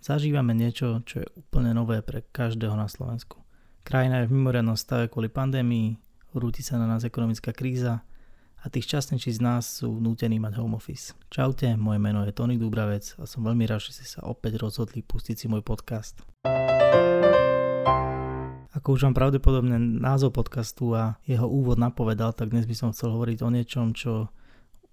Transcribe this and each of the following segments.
Zažívame niečo, čo je úplne nové pre každého na Slovensku. Krajina je v mimoriadnom stave kvôli pandémii, rúti sa na nás ekonomická kríza a tí šťastnejší z nás sú nútení mať home office. Čaute, moje meno je Tony Dubravec a som veľmi rád, že ste sa opäť rozhodli pustiť si môj podcast. Ako už vám pravdepodobne názov podcastu a jeho úvod napovedal, tak dnes by som chcel hovoriť o niečom, čo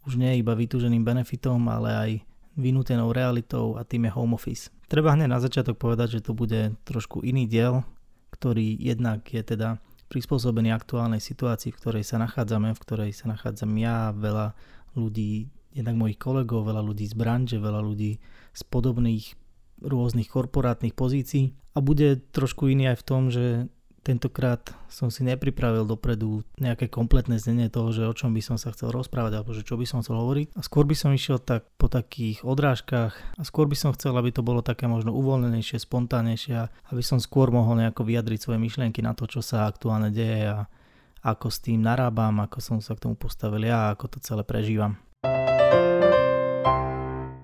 už nie je iba vytúženým benefitom, ale aj vynútenou realitou a tým je home office. Treba hneď na začiatok povedať, že to bude trošku iný diel, ktorý jednak je teda prispôsobený aktuálnej situácii, v ktorej sa nachádzame, v ktorej sa nachádzam ja, veľa ľudí, jednak mojich kolegov, veľa ľudí z branže, veľa ľudí z podobných rôznych korporátnych pozícií a bude trošku iný aj v tom, že Tentokrát som si nepripravil dopredu nejaké kompletné znenie toho, že o čom by som sa chcel rozprávať alebo že čo by som chcel hovoriť. A skôr by som išiel tak po takých odrážkach a skôr by som chcel, aby to bolo také možno uvoľnenejšie, spontánnejšie aby som skôr mohol nejako vyjadriť svoje myšlienky na to, čo sa aktuálne deje a ako s tým narábam, ako som sa k tomu postavil ja a ako to celé prežívam.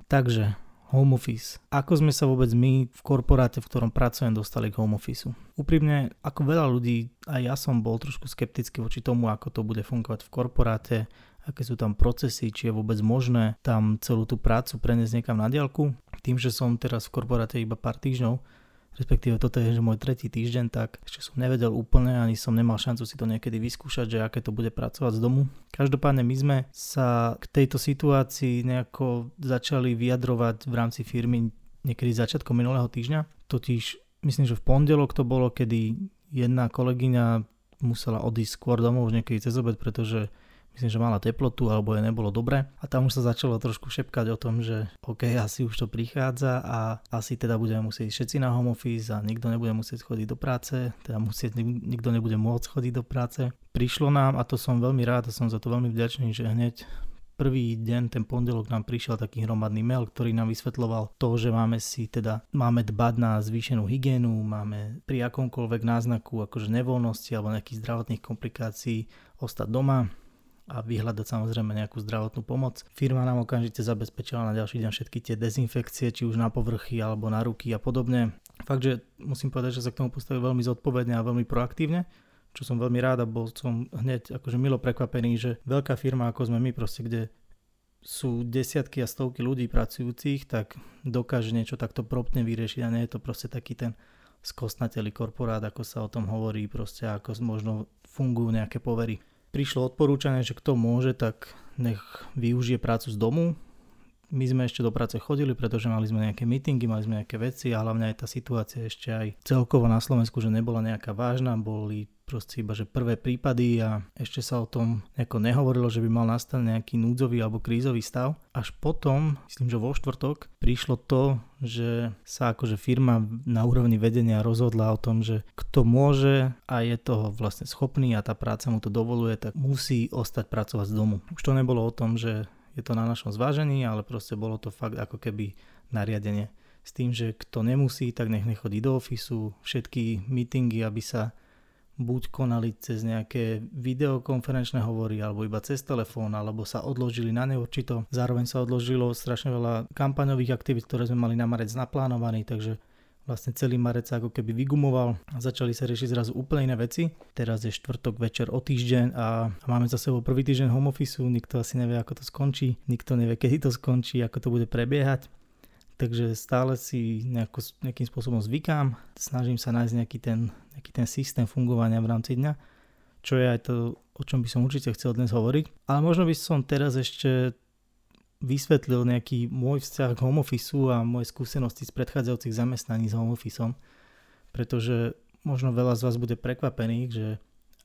Takže home office. Ako sme sa vôbec my v korporáte, v ktorom pracujem, dostali k home office? Úprimne, ako veľa ľudí, aj ja som bol trošku skeptický voči tomu, ako to bude fungovať v korporáte, aké sú tam procesy, či je vôbec možné tam celú tú prácu preniesť niekam na diálku. Tým, že som teraz v korporáte iba pár týždňov, respektíve toto je že môj tretí týždeň, tak ešte som nevedel úplne, ani som nemal šancu si to niekedy vyskúšať, že aké to bude pracovať z domu. Každopádne my sme sa k tejto situácii nejako začali vyjadrovať v rámci firmy niekedy začiatkom minulého týždňa. Totiž myslím, že v pondelok to bolo, kedy jedna kolegyňa musela odísť skôr domov už niekedy cez obed, pretože myslím, že mala teplotu alebo je nebolo dobre a tam už sa začalo trošku šepkať o tom, že OK, asi už to prichádza a asi teda budeme musieť všetci na home office a nikto nebude musieť chodiť do práce, teda musieť, nikto nebude môcť chodiť do práce. Prišlo nám a to som veľmi rád a som za to veľmi vďačný, že hneď prvý deň, ten pondelok nám prišiel taký hromadný mail, ktorý nám vysvetloval to, že máme si teda, máme dbať na zvýšenú hygienu, máme pri akomkoľvek náznaku akože nevoľnosti alebo nejakých zdravotných komplikácií ostať doma, a vyhľadať samozrejme nejakú zdravotnú pomoc. Firma nám okamžite zabezpečila na ďalší deň všetky tie dezinfekcie, či už na povrchy alebo na ruky a podobne. Fakt, že musím povedať, že sa k tomu postavil veľmi zodpovedne a veľmi proaktívne čo som veľmi rád a bol som hneď akože milo prekvapený, že veľká firma ako sme my proste, kde sú desiatky a stovky ľudí pracujúcich, tak dokáže niečo takto promptne vyriešiť a nie je to proste taký ten skostnatelý korporát, ako sa o tom hovorí, proste ako možno fungujú nejaké povery prišlo odporúčanie, že kto môže, tak nech využije prácu z domu. My sme ešte do práce chodili, pretože mali sme nejaké meetingy, mali sme nejaké veci a hlavne aj tá situácia ešte aj celkovo na Slovensku, že nebola nejaká vážna, boli proste iba, že prvé prípady a ešte sa o tom nejako nehovorilo, že by mal nastať nejaký núdzový alebo krízový stav. Až potom, myslím, že vo štvrtok, prišlo to, že sa akože firma na úrovni vedenia rozhodla o tom, že kto môže a je toho vlastne schopný a tá práca mu to dovoluje, tak musí ostať pracovať z domu. Už to nebolo o tom, že je to na našom zvážení, ale proste bolo to fakt ako keby nariadenie s tým, že kto nemusí, tak nech nechodí do ofisu, všetky meetingy, aby sa buď konali cez nejaké videokonferenčné hovory, alebo iba cez telefón, alebo sa odložili na neurčito. Zároveň sa odložilo strašne veľa kampaňových aktivít, ktoré sme mali na marec naplánovaný, takže vlastne celý marec sa ako keby vygumoval a začali sa riešiť zrazu úplne iné veci. Teraz je štvrtok večer o týždeň a máme za sebou prvý týždeň home office, nikto asi nevie ako to skončí, nikto nevie kedy to skončí, ako to bude prebiehať. Takže stále si nejako, nejakým spôsobom zvykám, snažím sa nájsť nejaký ten, nejaký ten systém fungovania v rámci dňa, čo je aj to, o čom by som určite chcel dnes hovoriť. Ale možno by som teraz ešte vysvetlil nejaký môj vzťah k home a moje skúsenosti z predchádzajúcich zamestnaní s home pretože možno veľa z vás bude prekvapených, že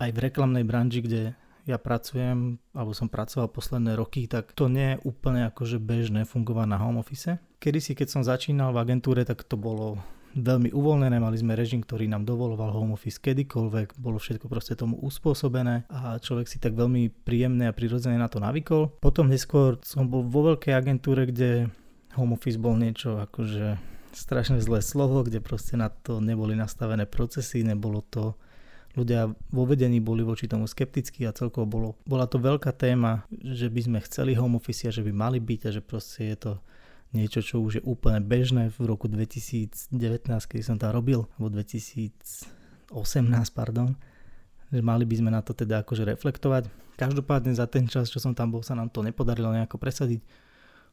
aj v reklamnej branži, kde ja pracujem, alebo som pracoval posledné roky, tak to nie je úplne akože bežné fungovať na home office. Kedy si, keď som začínal v agentúre, tak to bolo veľmi uvoľnené, mali sme režim, ktorý nám dovoloval home office kedykoľvek, bolo všetko proste tomu uspôsobené a človek si tak veľmi príjemne a prirodzene na to navykol. Potom neskôr som bol vo veľkej agentúre, kde home office bol niečo akože strašne zlé slovo, kde proste na to neboli nastavené procesy, nebolo to ľudia vo vedení boli voči tomu skeptickí a celkovo bolo, bola to veľká téma, že by sme chceli home office a že by mali byť a že proste je to niečo, čo už je úplne bežné v roku 2019, keď som tam robil, alebo 2018, pardon, že mali by sme na to teda akože reflektovať. Každopádne za ten čas, čo som tam bol, sa nám to nepodarilo nejako presadiť.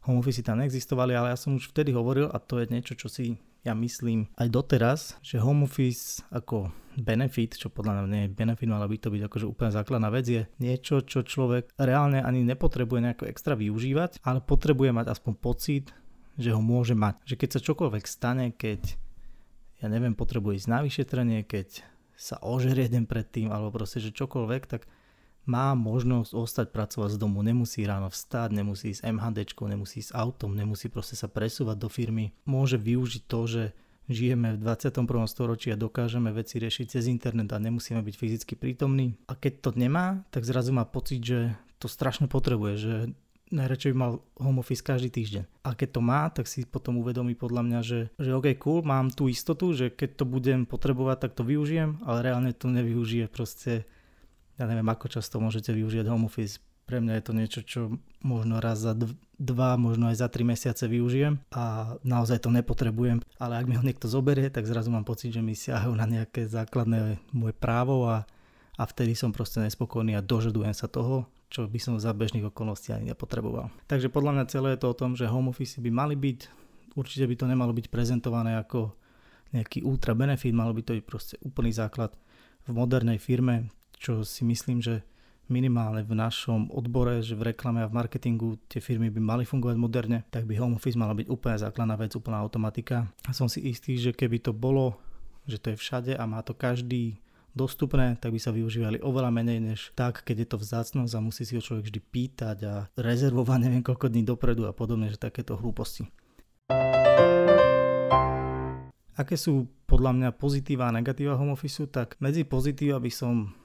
Home office tam neexistovali, ale ja som už vtedy hovoril a to je niečo, čo si ja myslím aj doteraz, že home office ako benefit, čo podľa mňa nie je benefit, ale by to byť akože úplne základná vec, je niečo, čo človek reálne ani nepotrebuje nejako extra využívať, ale potrebuje mať aspoň pocit, že ho môže mať. Že keď sa čokoľvek stane, keď ja neviem, potrebuje ísť na vyšetrenie, keď sa ožerie deň predtým, alebo proste, že čokoľvek, tak má možnosť ostať pracovať z domu, nemusí ráno vstať, nemusí ísť MHD, nemusí ísť autom, nemusí proste sa presúvať do firmy. Môže využiť to, že žijeme v 21. storočí a dokážeme veci riešiť cez internet a nemusíme byť fyzicky prítomní. A keď to nemá, tak zrazu má pocit, že to strašne potrebuje, že najradšej by mal home office každý týždeň. A keď to má, tak si potom uvedomí podľa mňa, že, že OK, cool, mám tú istotu, že keď to budem potrebovať, tak to využijem, ale reálne to nevyužije proste ja neviem, ako často môžete využiť home office. Pre mňa je to niečo, čo možno raz za dva, možno aj za tri mesiace využijem a naozaj to nepotrebujem. Ale ak mi ho niekto zoberie, tak zrazu mám pocit, že mi siahajú na nejaké základné moje právo a, a vtedy som proste nespokojný a dožadujem sa toho, čo by som za bežných okolností ani nepotreboval. Takže podľa mňa celé je to o tom, že home office by mali byť, určite by to nemalo byť prezentované ako nejaký ultra benefit, malo by to byť proste úplný základ v modernej firme, čo si myslím, že minimálne v našom odbore, že v reklame a v marketingu tie firmy by mali fungovať moderne, tak by home office mala byť úplne základná vec, úplná automatika. A som si istý, že keby to bolo, že to je všade a má to každý dostupné, tak by sa využívali oveľa menej než tak, keď je to vzácnosť a musí si ho človek vždy pýtať a rezervovať neviem koľko dní dopredu a podobne, že takéto hlúposti. Aké sú podľa mňa pozitíva a negatíva home office, tak medzi pozitíva by som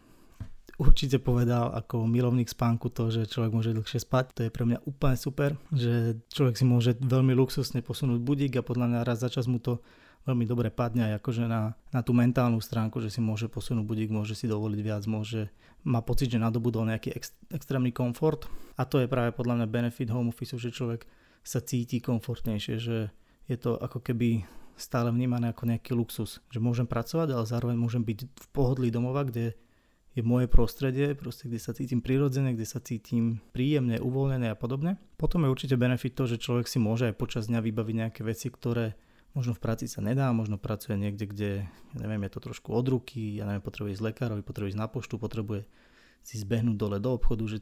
určite povedal ako milovník spánku to, že človek môže dlhšie spať. To je pre mňa úplne super, že človek si môže veľmi luxusne posunúť budík a podľa mňa raz za čas mu to veľmi dobre padne aj akože na, na tú mentálnu stránku, že si môže posunúť budík, môže si dovoliť viac, môže, má pocit, že nadobudol nejaký ex, extrémny komfort a to je práve podľa mňa benefit home office, že človek sa cíti komfortnejšie, že je to ako keby stále vnímané ako nejaký luxus, že môžem pracovať, ale zároveň môžem byť v pohodlí domova, kde je moje prostredie, proste, kde sa cítim prirodzene, kde sa cítim príjemne, uvoľnené a podobne. Potom je určite benefit to, že človek si môže aj počas dňa vybaviť nejaké veci, ktoré možno v práci sa nedá, možno pracuje niekde, kde, ja neviem, je to trošku od ruky, ja neviem, potrebuje ísť lekárovi, potrebuje ísť na poštu, potrebuje si zbehnúť dole do obchodu, že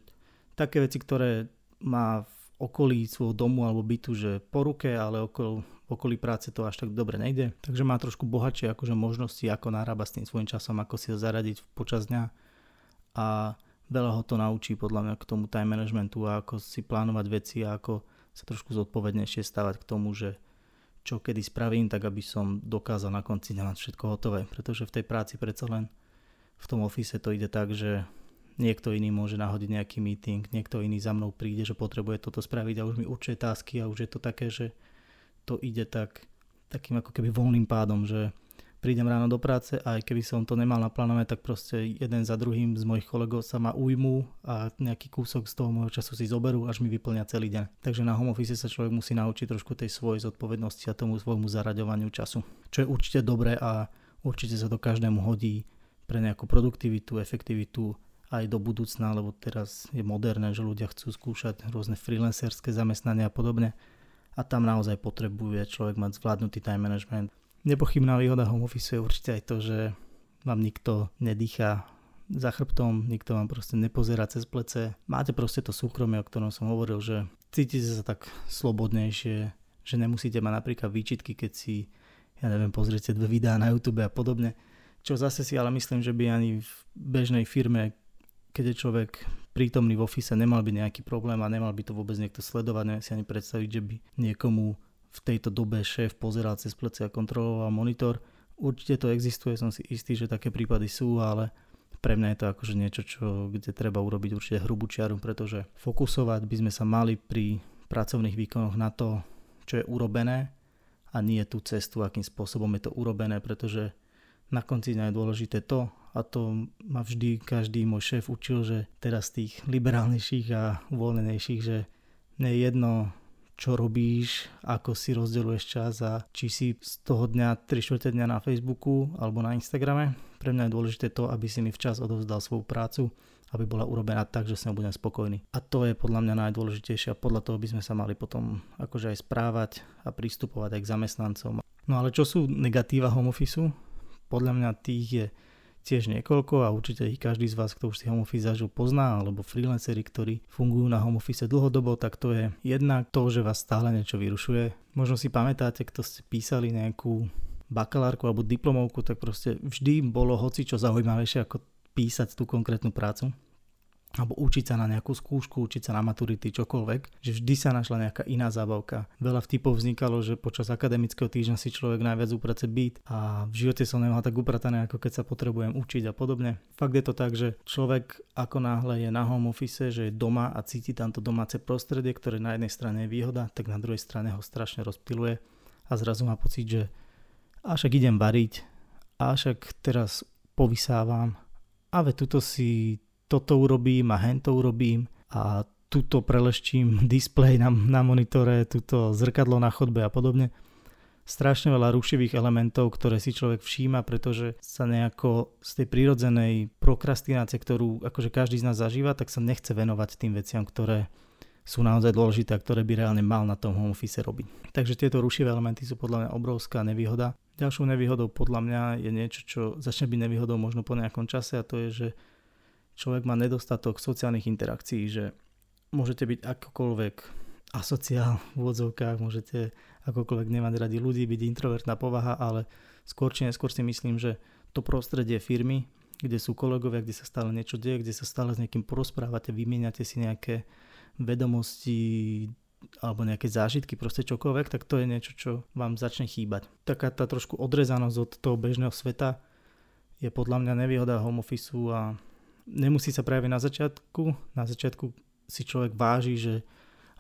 také veci, ktoré má v okolí svojho domu alebo bytu, že po ruke, ale okolo, v okolí práce to až tak dobre nejde. Takže má trošku bohatšie akože možnosti, ako narába s tým svojím časom, ako si ho zaradiť počas dňa a veľa ho to naučí podľa mňa k tomu time managementu a ako si plánovať veci a ako sa trošku zodpovednejšie stavať k tomu, že čo kedy spravím, tak aby som dokázal na konci dňa mať všetko hotové. Pretože v tej práci predsa len v tom ofise to ide tak, že niekto iný môže nahodiť nejaký meeting, niekto iný za mnou príde, že potrebuje toto spraviť a už mi určuje tásky a už je to také, že to ide tak takým ako keby voľným pádom, že prídem ráno do práce a aj keby som to nemal naplánované, tak proste jeden za druhým z mojich kolegov sa ma ujmú a nejaký kúsok z toho môjho času si zoberú, až mi vyplňa celý deň. Takže na home office sa človek musí naučiť trošku tej svojej zodpovednosti a tomu svojmu zaraďovaniu času. Čo je určite dobré a určite sa to každému hodí pre nejakú produktivitu, efektivitu aj do budúcna, lebo teraz je moderné, že ľudia chcú skúšať rôzne freelancerské zamestnania a podobne. A tam naozaj potrebuje človek mať zvládnutý time management. Nepochybná výhoda home office je určite aj to, že vám nikto nedýcha za chrbtom, nikto vám proste nepozerá cez plece. Máte proste to súkromie, o ktorom som hovoril, že cítite sa tak slobodnejšie, že nemusíte mať napríklad výčitky, keď si, ja neviem, pozriete dve videá na YouTube a podobne. Čo zase si ale myslím, že by ani v bežnej firme, keď je človek prítomný v ofise, nemal by nejaký problém a nemal by to vôbec niekto sledovať, neviem si ani predstaviť, že by niekomu v tejto dobe šéf pozeral cez plece a kontroloval monitor. Určite to existuje, som si istý, že také prípady sú, ale pre mňa je to akože niečo, čo, kde treba urobiť určite hrubú čiaru, pretože fokusovať by sme sa mali pri pracovných výkonoch na to, čo je urobené a nie tú cestu, akým spôsobom je to urobené, pretože na konci dňa je dôležité to, a to ma vždy každý môj šéf učil, že teraz tých liberálnejších a uvoľnenejších, že nie je jedno, čo robíš, ako si rozdeľuješ čas a či si z toho dňa 3 4 dňa na Facebooku alebo na Instagrame. Pre mňa je dôležité to, aby si mi včas odovzdal svoju prácu, aby bola urobená tak, že som budem spokojný. A to je podľa mňa najdôležitejšie a podľa toho by sme sa mali potom akože aj správať a pristupovať aj k zamestnancom. No ale čo sú negatíva home office? Podľa mňa tých je tiež niekoľko a určite ich každý z vás, kto už si home office zažil, pozná, alebo freelanceri, ktorí fungujú na home office dlhodobo, tak to je jednak to, že vás stále niečo vyrušuje. Možno si pamätáte, kto ste písali nejakú bakalárku alebo diplomovku, tak proste vždy bolo hoci čo zaujímavejšie ako písať tú konkrétnu prácu alebo učiť sa na nejakú skúšku, učiť sa na maturity, čokoľvek, že vždy sa našla nejaká iná zábavka. Veľa vtipov vznikalo, že počas akademického týždňa si človek najviac uprace byt a v živote som nemal tak upratané, ako keď sa potrebujem učiť a podobne. Fakt je to tak, že človek ako náhle je na home office, že je doma a cíti tamto domáce prostredie, ktoré na jednej strane je výhoda, tak na druhej strane ho strašne rozptiluje a zrazu má pocit, že a však idem variť, a však teraz povysávam, a ve tuto si toto urobím a hento urobím a tuto preleštím displej na, na monitore, tuto zrkadlo na chodbe a podobne. Strašne veľa rušivých elementov, ktoré si človek všíma, pretože sa nejako z tej prírodzenej prokrastinácie, ktorú akože každý z nás zažíva, tak sa nechce venovať tým veciam, ktoré sú naozaj dôležité a ktoré by reálne mal na tom home office robiť. Takže tieto rušivé elementy sú podľa mňa obrovská nevýhoda. Ďalšou nevýhodou podľa mňa je niečo, čo začne byť nevýhodou možno po nejakom čase a to je, že človek má nedostatok sociálnych interakcií, že môžete byť akokoľvek asociál v úvodzovkách, môžete akokoľvek nemať radi ľudí, byť introvertná povaha, ale skôr či neskôr si myslím, že to prostredie firmy, kde sú kolegovia, kde sa stále niečo deje, kde sa stále s niekým porozprávate, vymieňate si nejaké vedomosti alebo nejaké zážitky, proste čokoľvek, tak to je niečo, čo vám začne chýbať. Taká tá trošku odrezanosť od toho bežného sveta je podľa mňa nevýhoda home office a nemusí sa prejaviť na začiatku. Na začiatku si človek váži, že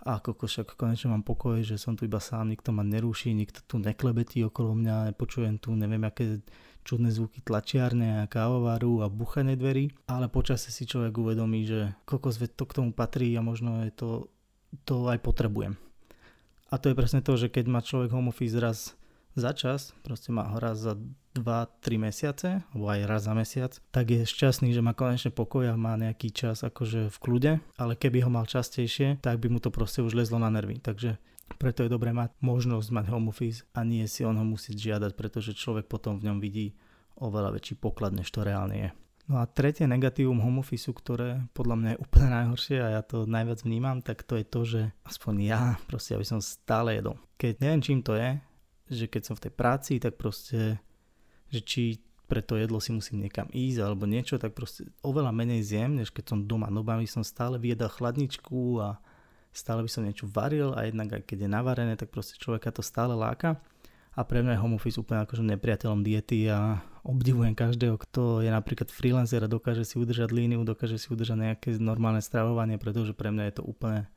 a však konečne mám pokoj, že som tu iba sám, nikto ma neruší, nikto tu neklebetí okolo mňa, nepočujem tu neviem aké čudné zvuky tlačiarne a kávovaru a buchanie dverí, ale počasie si človek uvedomí, že kokos to k tomu patrí a možno je to, to aj potrebujem. A to je presne to, že keď má človek home office raz za čas, proste má ho raz za 2-3 mesiace, alebo aj raz za mesiac, tak je šťastný, že má konečne pokoj a má nejaký čas akože v kľude, ale keby ho mal častejšie, tak by mu to proste už lezlo na nervy. Takže preto je dobré mať možnosť mať home office a nie si on ho musieť žiadať, pretože človek potom v ňom vidí oveľa väčší poklad, než to reálne je. No a tretie negatívum home office, ktoré podľa mňa je úplne najhoršie a ja to najviac vnímam, tak to je to, že aspoň ja proste, aby som stále jedol. Keď neviem čím to je, že keď som v tej práci, tak proste, že či pre to jedlo si musím niekam ísť alebo niečo, tak proste oveľa menej zjem, než keď som doma. No by som stále viedal chladničku a stále by som niečo varil a jednak aj keď je navarené, tak proste človeka to stále láka. A pre mňa je home office úplne akože nepriateľom diety a obdivujem každého, kto je napríklad freelancer a dokáže si udržať líniu, dokáže si udržať nejaké normálne stravovanie, pretože pre mňa je to úplne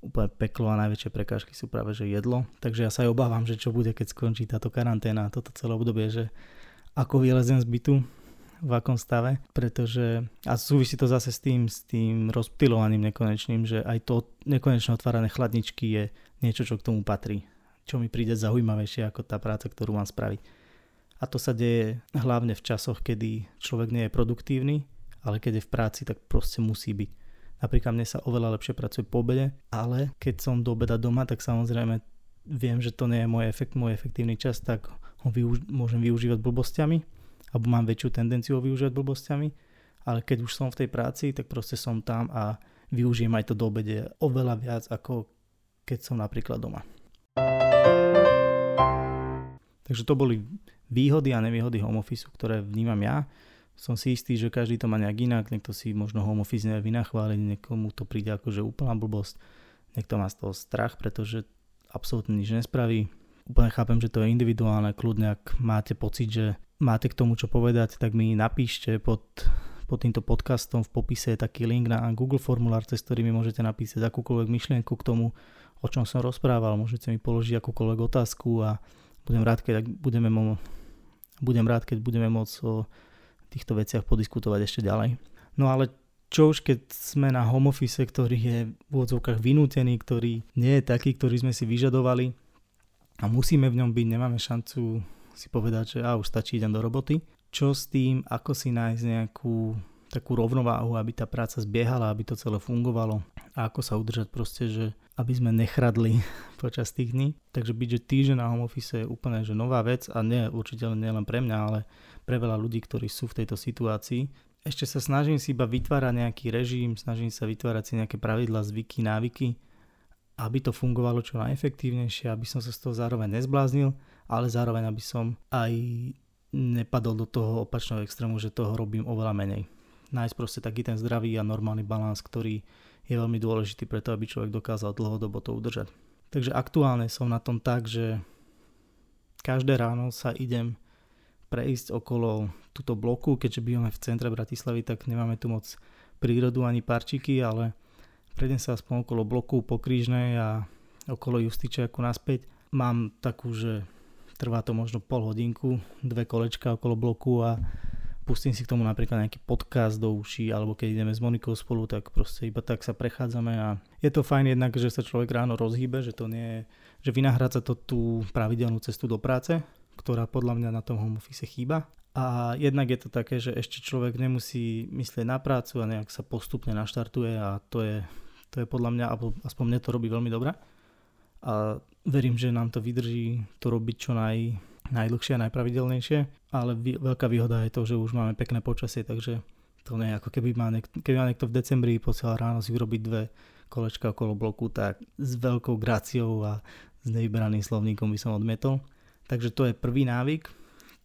úplne peklo a najväčšie prekážky sú práve že jedlo. Takže ja sa aj obávam, že čo bude, keď skončí táto karanténa, toto celé obdobie, že ako vylezem z bytu, v akom stave, pretože a súvisí to zase s tým, s tým rozptilovaním nekonečným, že aj to nekonečné otvárané chladničky je niečo, čo k tomu patrí, čo mi príde zaujímavejšie ako tá práca, ktorú mám spraviť. A to sa deje hlavne v časoch, kedy človek nie je produktívny, ale keď je v práci, tak proste musí byť. Napríklad mne sa oveľa lepšie pracuje po obede, ale keď som do obeda doma, tak samozrejme viem, že to nie je môj, efekt, môj efektívny čas, tak ho využ- môžem využívať blbostiami, alebo mám väčšiu tendenciu ho využívať blbostiami, ale keď už som v tej práci, tak proste som tam a využijem aj to do obede oveľa viac, ako keď som napríklad doma. Takže to boli výhody a nevýhody home office, ktoré vnímam ja som si istý, že každý to má nejak inak, niekto si možno home office nevie vynachváliť, niekomu to príde ako že úplná blbosť, niekto má z toho strach, pretože absolútne nič nespraví. Úplne chápem, že to je individuálne, kľudne ak máte pocit, že máte k tomu čo povedať, tak mi napíšte pod, pod týmto podcastom v popise je taký link na Google formulár, cez ktorý mi môžete napísať akúkoľvek myšlienku k tomu, o čom som rozprával. Môžete mi položiť akúkoľvek otázku a budem rád, keď budeme, mo- budem rád, keď budeme môcť o týchto veciach podiskutovať ešte ďalej. No ale čo už keď sme na home office, ktorý je v odzvukách vynútený, ktorý nie je taký, ktorý sme si vyžadovali a musíme v ňom byť, nemáme šancu si povedať, že a už stačí, idem do roboty. Čo s tým, ako si nájsť nejakú takú rovnováhu, aby tá práca zbiehala, aby to celé fungovalo a ako sa udržať proste, že aby sme nechradli počas tých dní. Takže byť, že týždeň na home office je úplne že nová vec a nie určite nie len pre mňa, ale pre veľa ľudí, ktorí sú v tejto situácii ešte sa snažím si iba vytvárať nejaký režim, snažím sa vytvárať si nejaké pravidla, zvyky, návyky, aby to fungovalo čo najefektívnejšie, aby som sa z toho zároveň nezbláznil, ale zároveň aby som aj nepadol do toho opačného extrému, že toho robím oveľa menej. Nájsť proste taký ten zdravý a normálny balans, ktorý je veľmi dôležitý preto, aby človek dokázal dlhodobo to udržať. Takže aktuálne som na tom tak, že každé ráno sa idem prejsť okolo túto bloku, keďže bývame v centre Bratislavy, tak nemáme tu moc prírodu ani parčiky, ale prejdem sa aspoň okolo bloku po Krížnej a okolo Justičiaku naspäť. Mám takú, že trvá to možno pol hodinku, dve kolečka okolo bloku a pustím si k tomu napríklad nejaký podcast do uší, alebo keď ideme s Monikou spolu, tak proste iba tak sa prechádzame a je to fajn jednak, že sa človek ráno rozhýbe, že to nie je, že vynahrádza to tú pravidelnú cestu do práce, ktorá podľa mňa na tom home office chýba. A jednak je to také, že ešte človek nemusí myslieť na prácu a nejak sa postupne naštartuje a to je, to je podľa mňa, alebo aspoň mne to robí veľmi dobre. A verím, že nám to vydrží to robiť čo naj, najdlhšie a najpravidelnejšie, ale veľká výhoda je to, že už máme pekné počasie, takže to nie je ako keby má, niek- keby má niekto v decembri posielal ráno si urobiť dve kolečka okolo bloku, tak s veľkou gráciou a s nevyberaným slovníkom by som odmietol. Takže to je prvý návyk.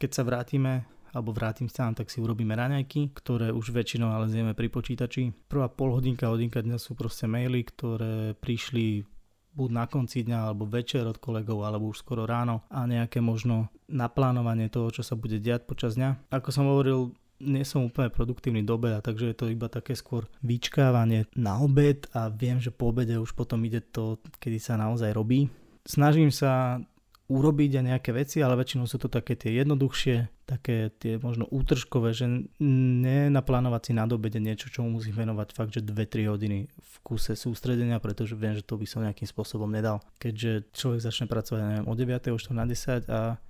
Keď sa vrátime alebo vrátim sa tak si urobíme raňajky, ktoré už väčšinou ale zjeme pri počítači. Prvá pol hodinka, dňa sú proste maily, ktoré prišli buď na konci dňa, alebo večer od kolegov, alebo už skoro ráno a nejaké možno naplánovanie toho, čo sa bude diať počas dňa. Ako som hovoril, nie som úplne produktívny dobe a takže je to iba také skôr vyčkávanie na obed a viem, že po obede už potom ide to, kedy sa naozaj robí. Snažím sa urobiť a nejaké veci, ale väčšinou sú to také tie jednoduchšie, také tie možno útržkové, že nenaplánovať si na dobede niečo, čo musím venovať fakt, že 2-3 hodiny v kuse sústredenia, pretože viem, že to by som nejakým spôsobom nedal. Keďže človek začne pracovať, neviem, o 9. už to na 10 a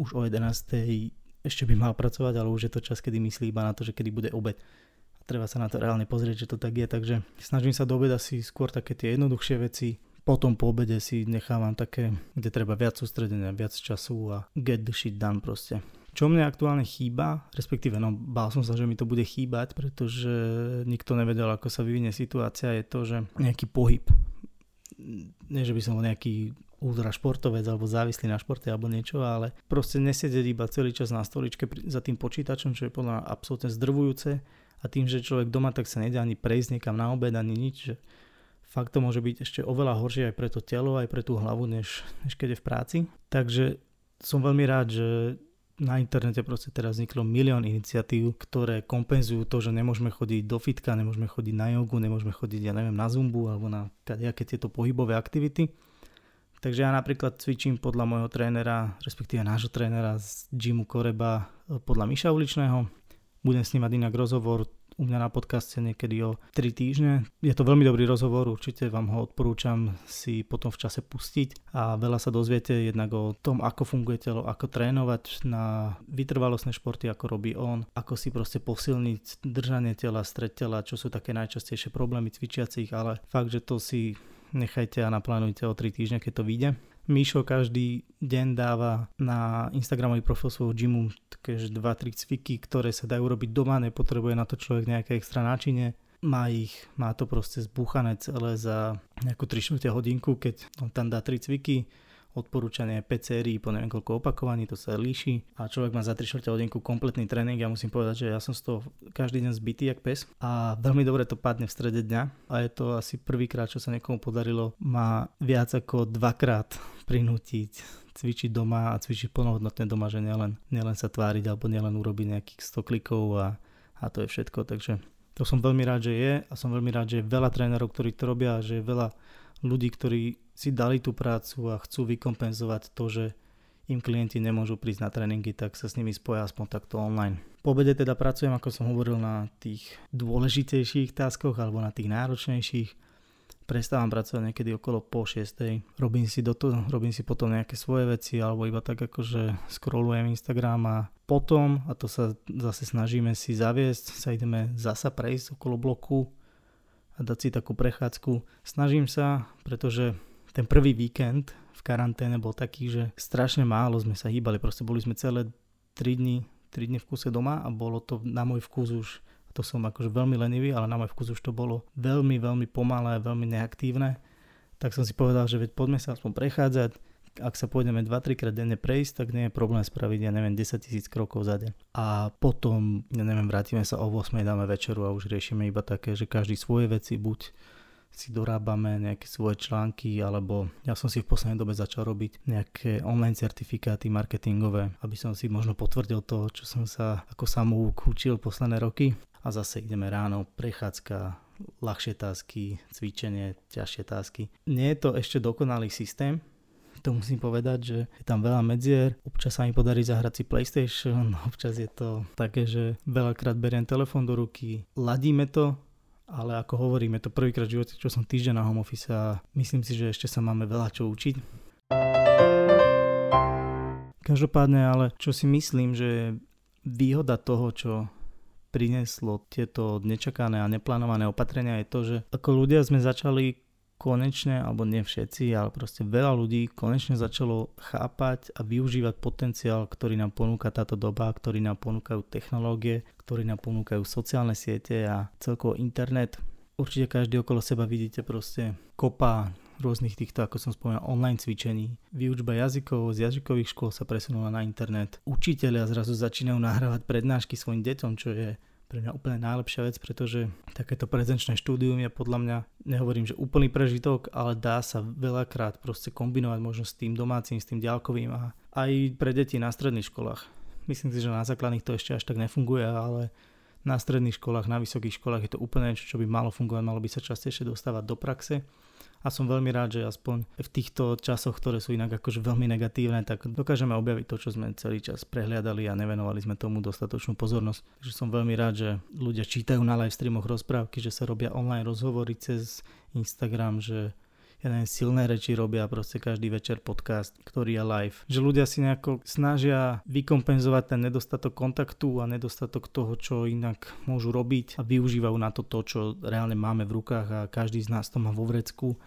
už o 11. ešte by mal pracovať, ale už je to čas, kedy myslí iba na to, že kedy bude obed. Treba sa na to reálne pozrieť, že to tak je, takže snažím sa do obeda si skôr také tie jednoduchšie veci, potom po obede si nechávam také, kde treba viac sústredenia, viac času a get the shit done proste. Čo mne aktuálne chýba, respektíve no bál som sa, že mi to bude chýbať, pretože nikto nevedel, ako sa vyvinie situácia, je to, že nejaký pohyb. Nie, že by som bol nejaký ultra športovec alebo závislý na športe alebo niečo, ale proste nesedieť iba celý čas na stoličke za tým počítačom, čo je podľa mňa absolútne zdrvujúce a tým, že človek doma tak sa nedá ani prejsť niekam na obed, ani nič, že fakt to môže byť ešte oveľa horšie aj pre to telo, aj pre tú hlavu, než, než keď je v práci. Takže som veľmi rád, že na internete proste teraz vzniklo milión iniciatív, ktoré kompenzujú to, že nemôžeme chodiť do fitka, nemôžeme chodiť na jogu, nemôžeme chodiť, ja neviem, na zumbu alebo na nejaké tieto pohybové aktivity. Takže ja napríklad cvičím podľa môjho trénera, respektíve nášho trénera z gymu Koreba podľa Miša Uličného. Budem s ním mať inak rozhovor u mňa na podcaste niekedy o 3 týždne. Je to veľmi dobrý rozhovor, určite vám ho odporúčam si potom v čase pustiť a veľa sa dozviete jednak o tom, ako funguje telo, ako trénovať na vytrvalostné športy, ako robí on, ako si proste posilniť držanie tela, stred tela, čo sú také najčastejšie problémy cvičiacich, ale fakt, že to si nechajte a naplánujte o 3 týždne, keď to vyjde. Míšo každý deň dáva na Instagramový profil svojho gymu také 2-3 cviky, ktoré sa dajú robiť doma, nepotrebuje na to človek nejaké extra náčinie. Má ich, má to proste zbúchané celé za nejakú 3 hodinku, keď on tam dá 3 cviky, odporúčanie 5 sérií po neviem koľko opakovaní, to sa líši a človek má za 3 čtvrte hodinku kompletný tréning. Ja musím povedať, že ja som z toho každý deň zbytý jak pes a veľmi dobre to padne v strede dňa a je to asi prvýkrát, čo sa niekomu podarilo ma viac ako dvakrát prinútiť cvičiť doma a cvičiť plnohodnotne doma, že nielen, nielen sa tváriť alebo nielen urobiť nejakých 100 klikov a, a to je všetko, takže to som veľmi rád, že je a som veľmi rád, že je veľa trénerov, ktorí to robia a že je veľa ľudí, ktorí si dali tú prácu a chcú vykompenzovať to, že im klienti nemôžu prísť na tréningy, tak sa s nimi spoja aspoň takto online. Po obede teda pracujem, ako som hovoril, na tých dôležitejších taskoch alebo na tých náročnejších. Prestávam pracovať niekedy okolo po 6. Robím si, do toho, robím si potom nejaké svoje veci alebo iba tak akože scrollujem Instagram a potom, a to sa zase snažíme si zaviesť, sa ideme zasa prejsť okolo bloku a dať si takú prechádzku. Snažím sa, pretože ten prvý víkend v karanténe bol taký, že strašne málo sme sa hýbali, proste boli sme celé 3 dni 3 dny v kuse doma a bolo to na môj vkus už, to som akože veľmi lenivý, ale na môj vkus už to bolo veľmi, veľmi pomalé, veľmi neaktívne. Tak som si povedal, že veď poďme sa aspoň prechádzať, ak sa pôjdeme 2-3 krát denne prejsť, tak nie je problém spraviť, ja neviem, 10 tisíc krokov za deň. A potom, ja neviem, vrátime sa o 8, dáme večeru a už riešime iba také, že každý svoje veci buď si dorábame nejaké svoje články, alebo ja som si v poslednej dobe začal robiť nejaké online certifikáty marketingové, aby som si možno potvrdil to, čo som sa ako samouk učil posledné roky. A zase ideme ráno, prechádzka, ľahšie tásky, cvičenie, ťažšie tásky. Nie je to ešte dokonalý systém, to musím povedať, že je tam veľa medzier. Občas sa mi podarí zahrať si PlayStation, občas je to také, že veľakrát beriem telefón do ruky, ladíme to, ale ako hovorím, je to prvýkrát v živote, čo som týždeň na home office a myslím si, že ešte sa máme veľa čo učiť. Každopádne, ale čo si myslím, že výhoda toho, čo prinieslo tieto nečakané a neplánované opatrenia je to, že ako ľudia sme začali konečne, alebo nie všetci, ale proste veľa ľudí konečne začalo chápať a využívať potenciál, ktorý nám ponúka táto doba, ktorý nám ponúkajú technológie, ktorý nám ponúkajú sociálne siete a celkovo internet. Určite každý okolo seba vidíte proste kopa rôznych týchto, ako som spomínal, online cvičení. Výučba jazykov z jazykových škôl sa presunula na internet. Učiteľia zrazu začínajú nahrávať prednášky svojim deťom, čo je pre mňa úplne najlepšia vec, pretože takéto prezenčné štúdium je podľa mňa, nehovorím, že úplný prežitok, ale dá sa veľakrát proste kombinovať možno s tým domácim, s tým ďalkovým a aj pre deti na stredných školách. Myslím si, že na základných to ešte až tak nefunguje, ale na stredných školách, na vysokých školách je to úplne niečo, čo by malo fungovať, malo by sa častejšie dostávať do praxe a som veľmi rád, že aspoň v týchto časoch, ktoré sú inak akože veľmi negatívne, tak dokážeme objaviť to, čo sme celý čas prehliadali a nevenovali sme tomu dostatočnú pozornosť. Takže som veľmi rád, že ľudia čítajú na live streamoch rozprávky, že sa robia online rozhovory cez Instagram, že ja neviem, silné reči robia proste každý večer podcast, ktorý je live. Že ľudia si nejako snažia vykompenzovať ten nedostatok kontaktu a nedostatok toho, čo inak môžu robiť a využívajú na to to, čo reálne máme v rukách a každý z nás to má vo vrecku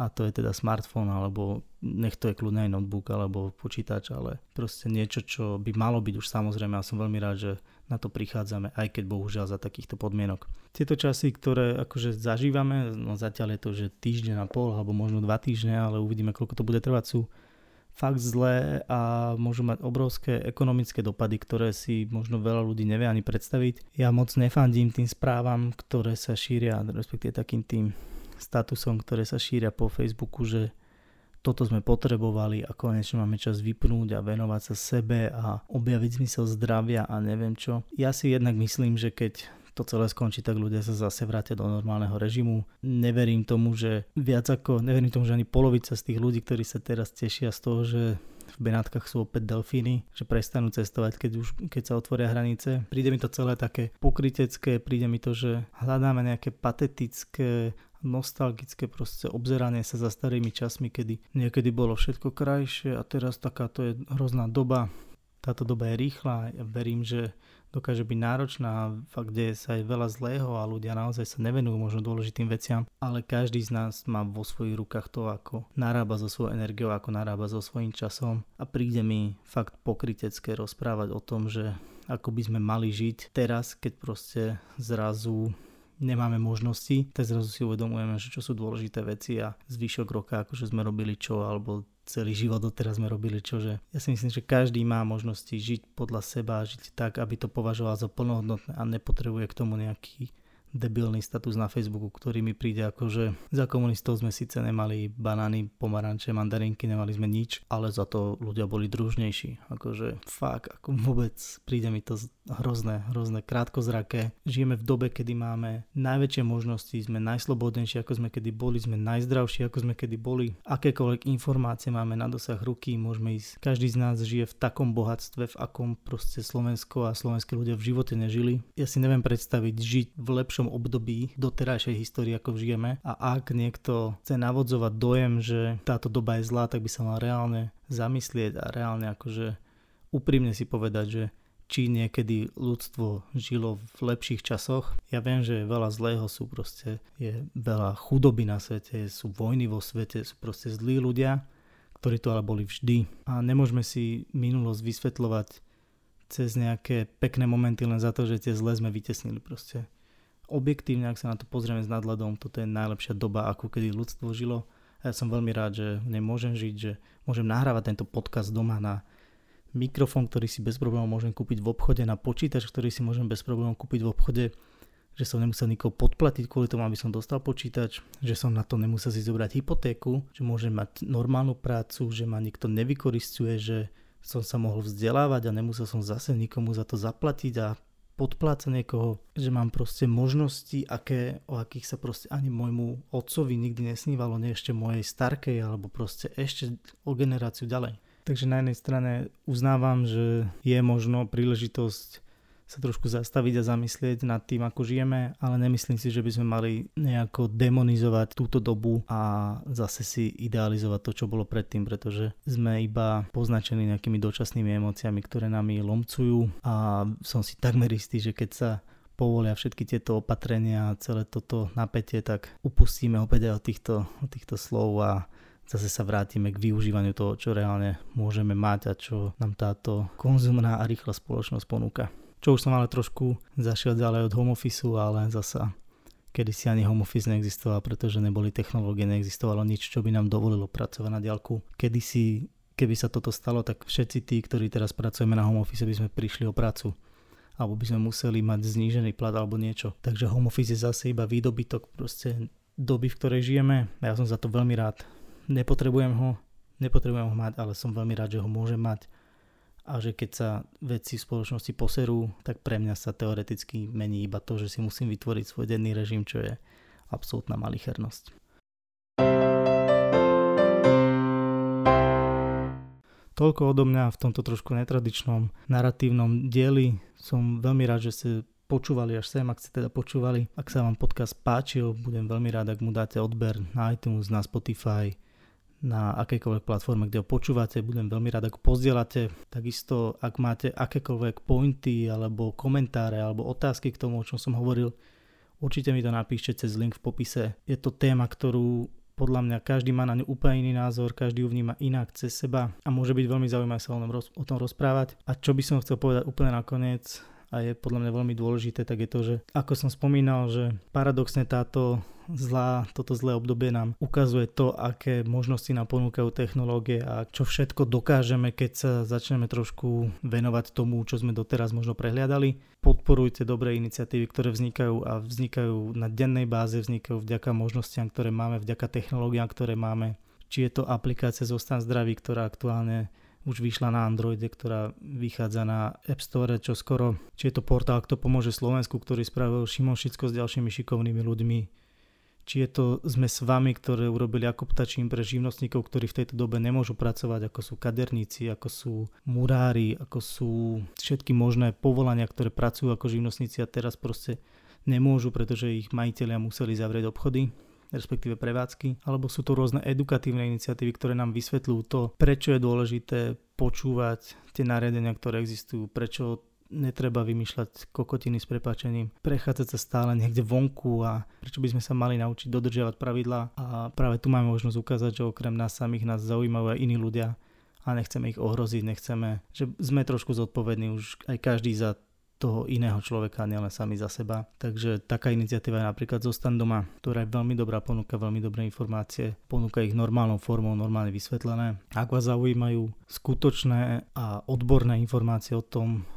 a to je teda smartfón alebo nech to je kľudne aj notebook alebo počítač, ale proste niečo, čo by malo byť už samozrejme a som veľmi rád, že na to prichádzame, aj keď bohužiaľ za takýchto podmienok. Tieto časy, ktoré akože zažívame, no zatiaľ je to, že týždeň a pol alebo možno dva týždne, ale uvidíme, koľko to bude trvať, sú fakt zlé a môžu mať obrovské ekonomické dopady, ktoré si možno veľa ľudí nevie ani predstaviť. Ja moc nefandím tým správam, ktoré sa šíria, respektíve takým tým statusom, ktoré sa šíria po Facebooku, že toto sme potrebovali a konečne máme čas vypnúť a venovať sa sebe a objaviť zmysel zdravia a neviem čo. Ja si jednak myslím, že keď to celé skončí, tak ľudia sa zase vrátia do normálneho režimu. Neverím tomu, že viac ako, neverím tomu, že ani polovica z tých ľudí, ktorí sa teraz tešia z toho, že v Benátkach sú opäť delfíny, že prestanú cestovať, keď, už, keď sa otvoria hranice. Príde mi to celé také pokrytecké, príde mi to, že hľadáme nejaké patetické nostalgické proste obzeranie sa za starými časmi, kedy niekedy bolo všetko krajšie a teraz takáto je hrozná doba. Táto doba je rýchla, ja verím, že dokáže byť náročná, fakt, kde sa aj veľa zlého a ľudia naozaj sa nevenujú možno dôležitým veciam, ale každý z nás má vo svojich rukách to, ako narába so svojou energiou, ako narába so svojím časom a príde mi fakt pokrytecké rozprávať o tom, že ako by sme mali žiť teraz, keď proste zrazu nemáme možnosti, tak zrazu si uvedomujeme, že čo sú dôležité veci a zvyšok roka, akože sme robili čo, alebo celý život doteraz sme robili čo, že ja si myslím, že každý má možnosti žiť podľa seba, žiť tak, aby to považoval za plnohodnotné a nepotrebuje k tomu nejaký debilný status na Facebooku, ktorý mi príde ako, že za komunistov sme síce nemali banány, pomaranče, mandarinky, nemali sme nič, ale za to ľudia boli družnejší. Akože fakt, ako vôbec príde mi to hrozné, hrozné, krátkozraké. Žijeme v dobe, kedy máme najväčšie možnosti, sme najslobodnejší, ako sme kedy boli, sme najzdravší, ako sme kedy boli. Akékoľvek informácie máme na dosah ruky, môžeme ísť. Každý z nás žije v takom bohatstve, v akom proste Slovensko a slovenskí ľudia v živote nežili. Ja si neviem predstaviť žiť v lepšom lepšom období doterajšej histórie, ako žijeme. A ak niekto chce navodzovať dojem, že táto doba je zlá, tak by sa mal reálne zamyslieť a reálne akože úprimne si povedať, že či niekedy ľudstvo žilo v lepších časoch. Ja viem, že veľa zlého sú proste, je veľa chudoby na svete, sú vojny vo svete, sú proste zlí ľudia, ktorí to ale boli vždy. A nemôžeme si minulosť vysvetľovať cez nejaké pekné momenty len za to, že tie zlé sme vytesnili proste objektívne, ak sa na to pozrieme s nadhľadom, toto je najlepšia doba, ako kedy ľudstvo žilo. Ja som veľmi rád, že nemôžem žiť, že môžem nahrávať tento podcast doma na mikrofón, ktorý si bez problémov môžem kúpiť v obchode, na počítač, ktorý si môžem bez problémov kúpiť v obchode, že som nemusel nikoho podplatiť kvôli tomu, aby som dostal počítač, že som na to nemusel si zobrať hypotéku, že môžem mať normálnu prácu, že ma nikto nevykoristuje, že som sa mohol vzdelávať a nemusel som zase nikomu za to zaplatiť a podpláca niekoho, že mám proste možnosti, aké, o akých sa proste ani môjmu otcovi nikdy nesnívalo, nie ešte mojej starkej, alebo proste ešte o generáciu ďalej. Takže na jednej strane uznávam, že je možno príležitosť sa trošku zastaviť a zamyslieť nad tým, ako žijeme, ale nemyslím si, že by sme mali nejako demonizovať túto dobu a zase si idealizovať to, čo bolo predtým, pretože sme iba poznačení nejakými dočasnými emóciami, ktoré nami lomcujú a som si takmer istý, že keď sa povolia všetky tieto opatrenia a celé toto napätie, tak upustíme opäť aj od týchto, od týchto slov a zase sa vrátime k využívaniu toho, čo reálne môžeme mať a čo nám táto konzumná a rýchla spoločnosť ponúka. Čo už som ale trošku zašiel ďalej od home office, ale zasa kedy si ani home office neexistoval, pretože neboli technológie, neexistovalo nič, čo by nám dovolilo pracovať na diálku. Kedy si, keby sa toto stalo, tak všetci tí, ktorí teraz pracujeme na home office, by sme prišli o prácu alebo by sme museli mať znížený plat alebo niečo. Takže home office je zase iba výdobytok proste doby, v ktorej žijeme. Ja som za to veľmi rád. Nepotrebujem ho, nepotrebujem ho mať, ale som veľmi rád, že ho môžem mať a že keď sa veci v spoločnosti poserú, tak pre mňa sa teoreticky mení iba to, že si musím vytvoriť svoj denný režim, čo je absolútna malichernosť. Toľko odo mňa v tomto trošku netradičnom narratívnom dieli. Som veľmi rád, že ste počúvali až sem, ak ste teda počúvali. Ak sa vám podcast páčil, budem veľmi rád, ak mu dáte odber na iTunes, na Spotify, na akejkoľvek platforme, kde ho počúvate. Budem veľmi rád, ak pozdielate. Takisto, ak máte akékoľvek pointy alebo komentáre alebo otázky k tomu, o čom som hovoril, určite mi to napíšte cez link v popise. Je to téma, ktorú podľa mňa každý má na ňu úplne iný názor, každý ju vníma inak cez seba a môže byť veľmi zaujímavé sa o tom rozprávať. A čo by som chcel povedať úplne nakoniec, a je podľa mňa veľmi dôležité, tak je to, že ako som spomínal, že paradoxne táto zlá, toto zlé obdobie nám ukazuje to, aké možnosti nám ponúkajú technológie a čo všetko dokážeme, keď sa začneme trošku venovať tomu, čo sme doteraz možno prehliadali. Podporujte dobré iniciatívy, ktoré vznikajú a vznikajú na dennej báze, vznikajú vďaka možnostiam, ktoré máme, vďaka technológiám, ktoré máme. Či je to aplikácia Zostan zdraví, ktorá aktuálne už vyšla na Androide, ktorá vychádza na App Store, čo skoro, či je to portál, kto pomôže Slovensku, ktorý spravil Šimon Šicko s ďalšími šikovnými ľuďmi, či je to sme s vami, ktoré urobili ako ptačím pre živnostníkov, ktorí v tejto dobe nemôžu pracovať, ako sú kaderníci, ako sú murári, ako sú všetky možné povolania, ktoré pracujú ako živnostníci a teraz proste nemôžu, pretože ich majiteľia museli zavrieť obchody respektíve prevádzky, alebo sú to rôzne edukatívne iniciatívy, ktoré nám vysvetľujú to, prečo je dôležité počúvať tie nariadenia, ktoré existujú, prečo netreba vymýšľať kokotiny s prepačením, prechádzať sa stále niekde vonku a prečo by sme sa mali naučiť dodržiavať pravidlá. A práve tu máme možnosť ukázať, že okrem nás samých nás zaujímajú aj iní ľudia a nechceme ich ohroziť, nechceme, že sme trošku zodpovední už aj každý za toho iného človeka, nielen sami za seba. Takže taká iniciatíva je napríklad Zostan doma, ktorá je veľmi dobrá, ponúka veľmi dobré informácie, ponúka ich normálnou formou, normálne vysvetlené. Ak vás zaujímajú skutočné a odborné informácie o tom,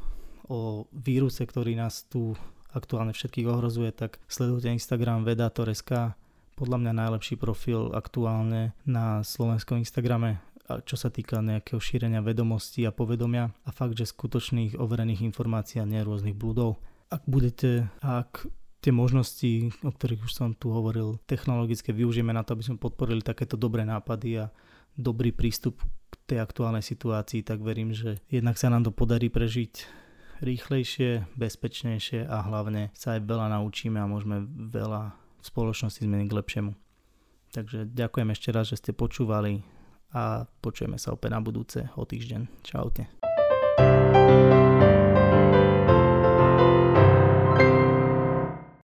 o víruse, ktorý nás tu aktuálne všetkých ohrozuje, tak sledujte Instagram vedator.sk, podľa mňa najlepší profil aktuálne na slovenskom Instagrame čo sa týka nejakého šírenia vedomostí a povedomia a fakt, že skutočných overených informácií a nie rôznych blúdov. Ak budete, ak tie možnosti, o ktorých už som tu hovoril, technologické využijeme na to, aby sme podporili takéto dobré nápady a dobrý prístup k tej aktuálnej situácii, tak verím, že jednak sa nám to podarí prežiť rýchlejšie, bezpečnejšie a hlavne sa aj veľa naučíme a môžeme veľa v spoločnosti zmeniť k lepšiemu. Takže ďakujem ešte raz, že ste počúvali a počujeme sa opäť na budúce o týždeň. Čaute.